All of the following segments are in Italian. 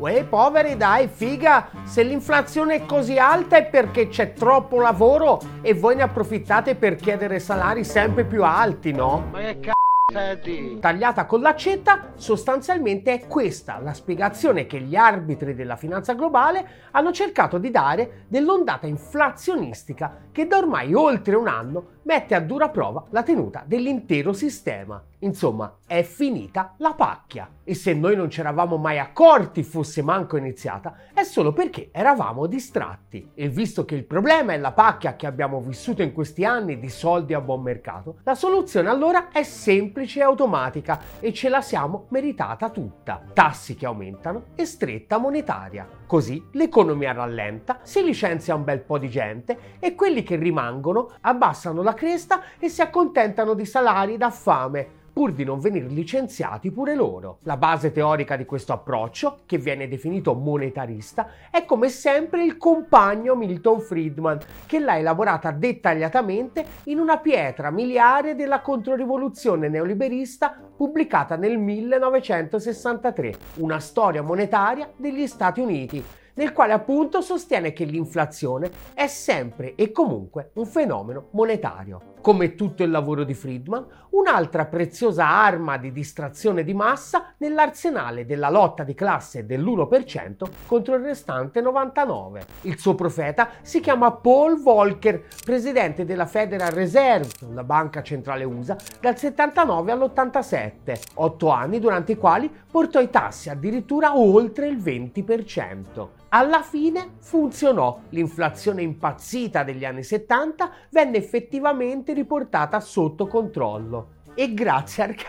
Uè, poveri, dai, figa, se l'inflazione è così alta è perché c'è troppo lavoro e voi ne approfittate per chiedere salari sempre più alti, no? Ma che c***o Tagliata con l'accetta, sostanzialmente è questa la spiegazione che gli arbitri della finanza globale hanno cercato di dare dell'ondata inflazionistica che da ormai oltre un anno mette a dura prova la tenuta dell'intero sistema. Insomma, è finita la pacchia. E se noi non ci eravamo mai accorti fosse manco iniziata, è solo perché eravamo distratti. E visto che il problema è la pacchia che abbiamo vissuto in questi anni di soldi a buon mercato, la soluzione allora è semplice e automatica e ce la siamo meritata tutta. Tassi che aumentano e stretta monetaria. Così l'economia rallenta, si licenzia un bel po' di gente e quelli che rimangono abbassano la cresta e si accontentano di salari da fame pur di non venire licenziati pure loro. La base teorica di questo approccio, che viene definito monetarista, è come sempre il compagno Milton Friedman, che l'ha elaborata dettagliatamente in una pietra miliare della controrivoluzione neoliberista pubblicata nel 1963, una storia monetaria degli Stati Uniti, nel quale appunto sostiene che l'inflazione è sempre e comunque un fenomeno monetario. Come tutto il lavoro di Friedman, un'altra preziosa arma di distrazione di massa nell'arsenale della lotta di classe dell'1% contro il restante 99%. Il suo profeta si chiama Paul Volcker, presidente della Federal Reserve, la banca centrale USA, dal 79 all'87, otto anni durante i quali portò i tassi addirittura oltre il 20%. Alla fine funzionò, l'inflazione impazzita degli anni 70 venne effettivamente riportata sotto controllo e grazie al c***o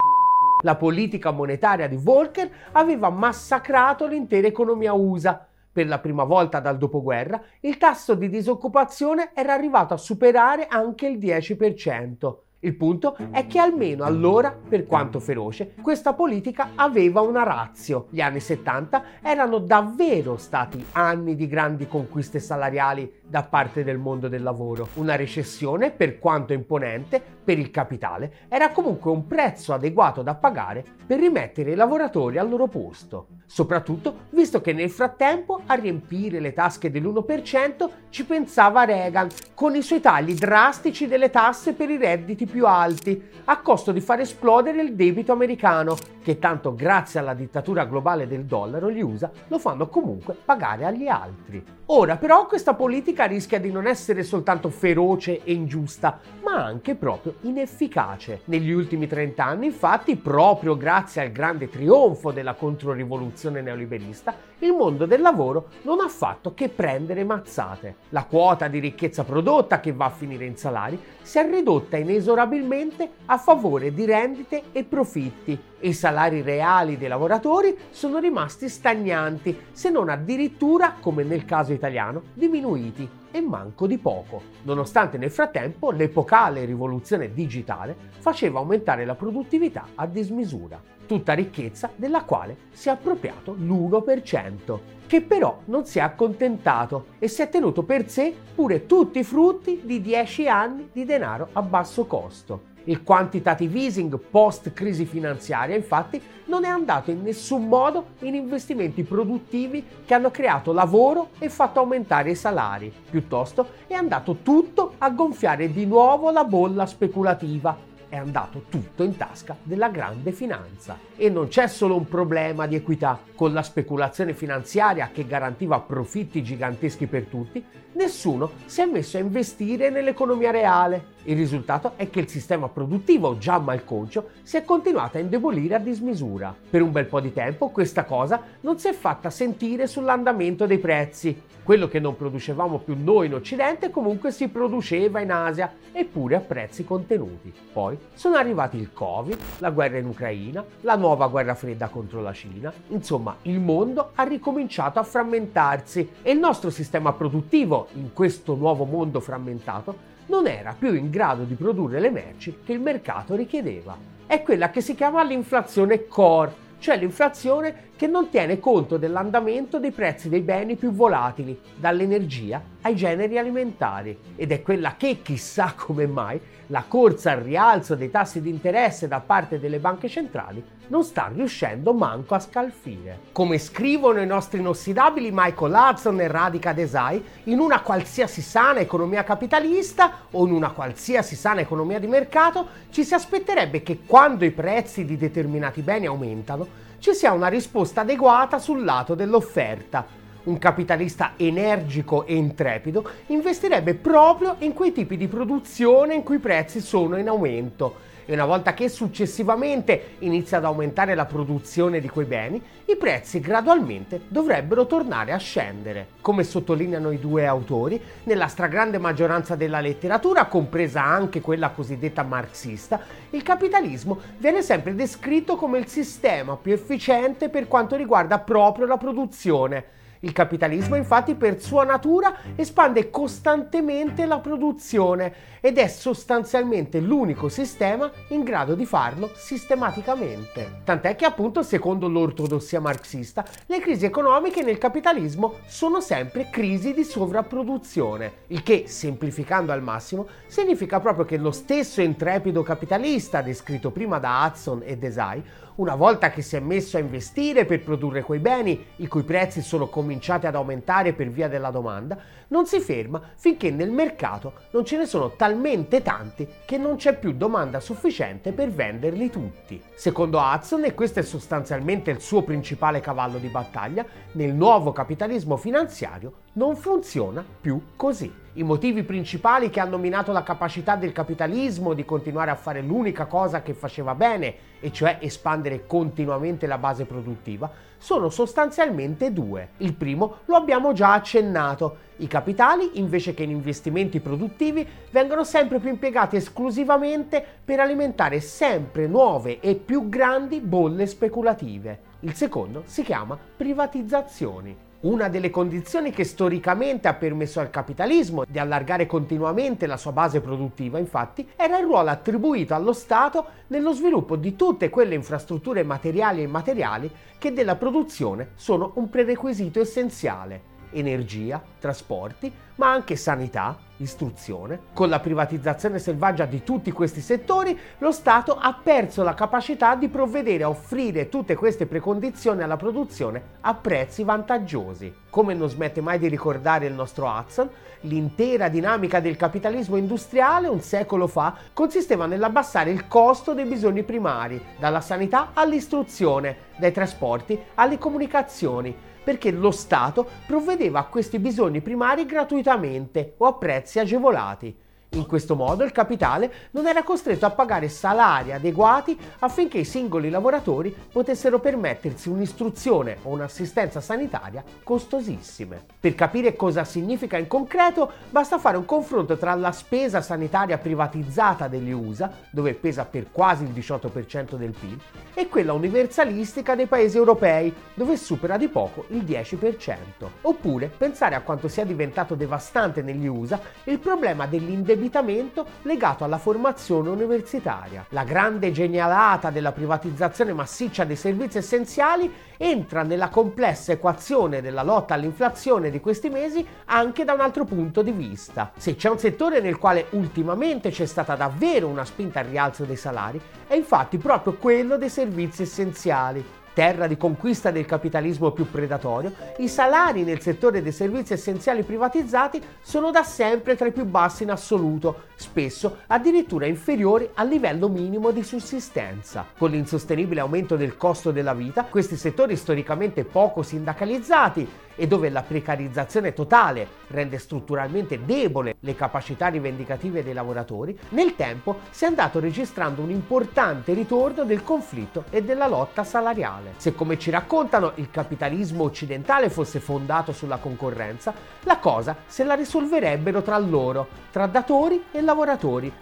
la politica monetaria di Volcker aveva massacrato l'intera economia USA. Per la prima volta dal dopoguerra il tasso di disoccupazione era arrivato a superare anche il 10%. Il punto è che almeno allora, per quanto feroce, questa politica aveva una razio. Gli anni 70 erano davvero stati anni di grandi conquiste salariali da parte del mondo del lavoro. Una recessione, per quanto imponente, per il capitale, era comunque un prezzo adeguato da pagare per rimettere i lavoratori al loro posto. Soprattutto visto che nel frattempo a riempire le tasche dell'1% ci pensava Reagan con i suoi tagli drastici delle tasse per i redditi più alti, a costo di far esplodere il debito americano, che tanto grazie alla dittatura globale del dollaro gli USA lo fanno comunque pagare agli altri. Ora però questa politica rischia di non essere soltanto feroce e ingiusta, ma anche proprio inefficace. Negli ultimi 30 anni, infatti, proprio grazie al grande trionfo della controrivoluzione neoliberista, il mondo del lavoro non ha fatto che prendere mazzate. La quota di ricchezza prodotta che va a finire in salari si è ridotta inesorabilmente a favore di rendite e profitti. I salari reali dei lavoratori sono rimasti stagnanti, se non addirittura, come nel caso italiano, diminuiti e manco di poco, nonostante nel frattempo l'epocale rivoluzione digitale faceva aumentare la produttività a dismisura, tutta ricchezza della quale si è appropriato l'1%, che però non si è accontentato e si è tenuto per sé pure tutti i frutti di 10 anni di denaro a basso costo. Il quantitative easing post crisi finanziaria infatti non è andato in nessun modo in investimenti produttivi che hanno creato lavoro e fatto aumentare i salari, piuttosto è andato tutto a gonfiare di nuovo la bolla speculativa è andato tutto in tasca della grande finanza. E non c'è solo un problema di equità. Con la speculazione finanziaria che garantiva profitti giganteschi per tutti, nessuno si è messo a investire nell'economia reale. Il risultato è che il sistema produttivo, già malconcio, si è continuato a indebolire a dismisura. Per un bel po' di tempo questa cosa non si è fatta sentire sull'andamento dei prezzi. Quello che non producevamo più noi in Occidente comunque si produceva in Asia, eppure a prezzi contenuti. Poi sono arrivati il Covid, la guerra in Ucraina, la nuova guerra fredda contro la Cina, insomma il mondo ha ricominciato a frammentarsi e il nostro sistema produttivo in questo nuovo mondo frammentato non era più in grado di produrre le merci che il mercato richiedeva. È quella che si chiama l'inflazione core, cioè l'inflazione che non tiene conto dell'andamento dei prezzi dei beni più volatili, dall'energia ai generi alimentari. Ed è quella che, chissà come mai, la corsa al rialzo dei tassi di interesse da parte delle banche centrali non sta riuscendo manco a scalfire. Come scrivono i nostri inossidabili Michael Hudson e Radica Desai, in una qualsiasi sana economia capitalista o in una qualsiasi sana economia di mercato ci si aspetterebbe che quando i prezzi di determinati beni aumentano ci sia una risposta adeguata sul lato dell'offerta. Un capitalista energico e intrepido investirebbe proprio in quei tipi di produzione in cui i prezzi sono in aumento e una volta che successivamente inizia ad aumentare la produzione di quei beni, i prezzi gradualmente dovrebbero tornare a scendere. Come sottolineano i due autori, nella stragrande maggioranza della letteratura, compresa anche quella cosiddetta marxista, il capitalismo viene sempre descritto come il sistema più efficiente per quanto riguarda proprio la produzione il capitalismo infatti per sua natura espande costantemente la produzione ed è sostanzialmente l'unico sistema in grado di farlo sistematicamente. Tant'è che appunto secondo l'ortodossia marxista le crisi economiche nel capitalismo sono sempre crisi di sovrapproduzione, il che semplificando al massimo significa proprio che lo stesso intrepido capitalista descritto prima da Hudson e Desai una volta che si è messo a investire per produrre quei beni, i cui prezzi sono cominciati ad aumentare per via della domanda, non si ferma finché nel mercato non ce ne sono talmente tanti che non c'è più domanda sufficiente per venderli tutti. Secondo Hudson, e questo è sostanzialmente il suo principale cavallo di battaglia, nel nuovo capitalismo finanziario non funziona più così. I motivi principali che hanno minato la capacità del capitalismo di continuare a fare l'unica cosa che faceva bene, e cioè espandere continuamente la base produttiva, sono sostanzialmente due. Il primo lo abbiamo già accennato. I capitali, invece che in investimenti produttivi, vengono sempre più impiegati esclusivamente per alimentare sempre nuove e più grandi bolle speculative. Il secondo si chiama privatizzazioni. Una delle condizioni che storicamente ha permesso al capitalismo di allargare continuamente la sua base produttiva, infatti, era il ruolo attribuito allo Stato nello sviluppo di tutte quelle infrastrutture materiali e immateriali che della produzione sono un prerequisito essenziale energia, trasporti, ma anche sanità, istruzione. Con la privatizzazione selvaggia di tutti questi settori, lo Stato ha perso la capacità di provvedere a offrire tutte queste precondizioni alla produzione a prezzi vantaggiosi. Come non smette mai di ricordare il nostro Hudson, l'intera dinamica del capitalismo industriale un secolo fa consisteva nell'abbassare il costo dei bisogni primari, dalla sanità all'istruzione, dai trasporti alle comunicazioni, perché lo Stato provvedeva a questi bisogni primari gratuitamente o a prezzi agevolati. In questo modo il capitale non era costretto a pagare salari adeguati affinché i singoli lavoratori potessero permettersi un'istruzione o un'assistenza sanitaria costosissime. Per capire cosa significa in concreto basta fare un confronto tra la spesa sanitaria privatizzata degli USA, dove pesa per quasi il 18% del PIL, e quella universalistica dei paesi europei, dove supera di poco il 10%. Oppure pensare a quanto sia diventato devastante negli USA il problema dell'indebitamento indebitamento legato alla formazione universitaria. La grande genialata della privatizzazione massiccia dei servizi essenziali entra nella complessa equazione della lotta all'inflazione di questi mesi anche da un altro punto di vista. Se c'è un settore nel quale ultimamente c'è stata davvero una spinta al rialzo dei salari, è infatti proprio quello dei servizi essenziali terra di conquista del capitalismo più predatorio, i salari nel settore dei servizi essenziali privatizzati sono da sempre tra i più bassi in assoluto, spesso addirittura inferiori al livello minimo di sussistenza. Con l'insostenibile aumento del costo della vita, questi settori storicamente poco sindacalizzati e dove la precarizzazione totale rende strutturalmente debole le capacità rivendicative dei lavoratori, nel tempo si è andato registrando un importante ritorno del conflitto e della lotta salariale. Se come ci raccontano il capitalismo occidentale fosse fondato sulla concorrenza, la cosa se la risolverebbero tra loro, tra datori e lavoratori,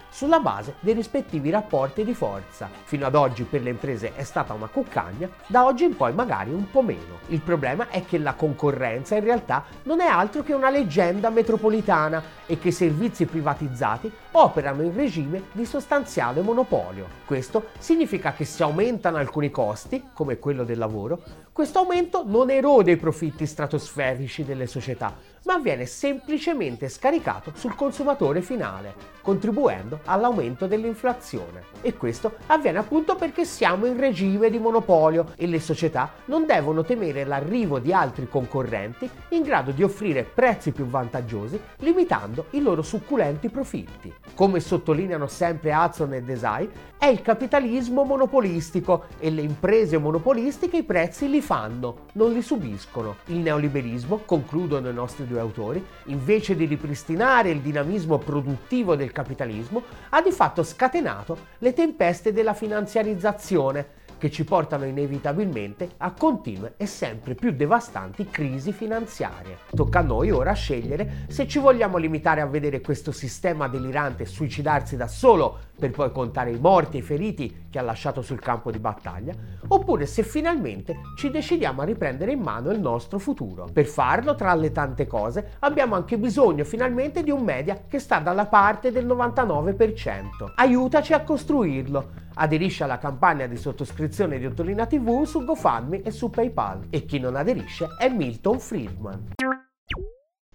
sulla base dei rispettivi rapporti di forza. Fino ad oggi per le imprese è stata una cuccagna, da oggi in poi magari un po' meno. Il problema è che la concorrenza concorrenza in realtà non è altro che una leggenda metropolitana e che i servizi privatizzati operano in regime di sostanziale monopolio. Questo significa che se aumentano alcuni costi, come quello del lavoro, questo aumento non erode i profitti stratosferici delle società, ma viene semplicemente scaricato sul consumatore finale, contribuendo all'aumento dell'inflazione. E questo avviene appunto perché siamo in regime di monopolio e le società non devono temere l'arrivo di altri concorrenti in grado di offrire prezzi più vantaggiosi, limitando i loro succulenti profitti. Come sottolineano sempre Hudson e Desai, è il capitalismo monopolistico e le imprese monopolistiche i prezzi li fanno, non li subiscono. Il neoliberismo, concludono i nostri due autori, invece di ripristinare il dinamismo produttivo del capitalismo, ha di fatto scatenato le tempeste della finanziarizzazione, che ci portano inevitabilmente a continue e sempre più devastanti crisi finanziarie. Tocca a noi ora scegliere se ci vogliamo limitare a vedere questo sistema delirante suicidarsi da solo per poi contare i morti e i feriti che ha lasciato sul campo di battaglia, oppure se finalmente ci decidiamo a riprendere in mano il nostro futuro. Per farlo, tra le tante cose, abbiamo anche bisogno finalmente di un media che sta dalla parte del 99%. Aiutaci a costruirlo aderisce alla campagna di sottoscrizione di Ottolina TV su GoFundMe e su PayPal. E chi non aderisce è Milton Friedman.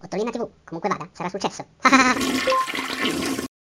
Ottolina TV, comunque vada, sarà successo.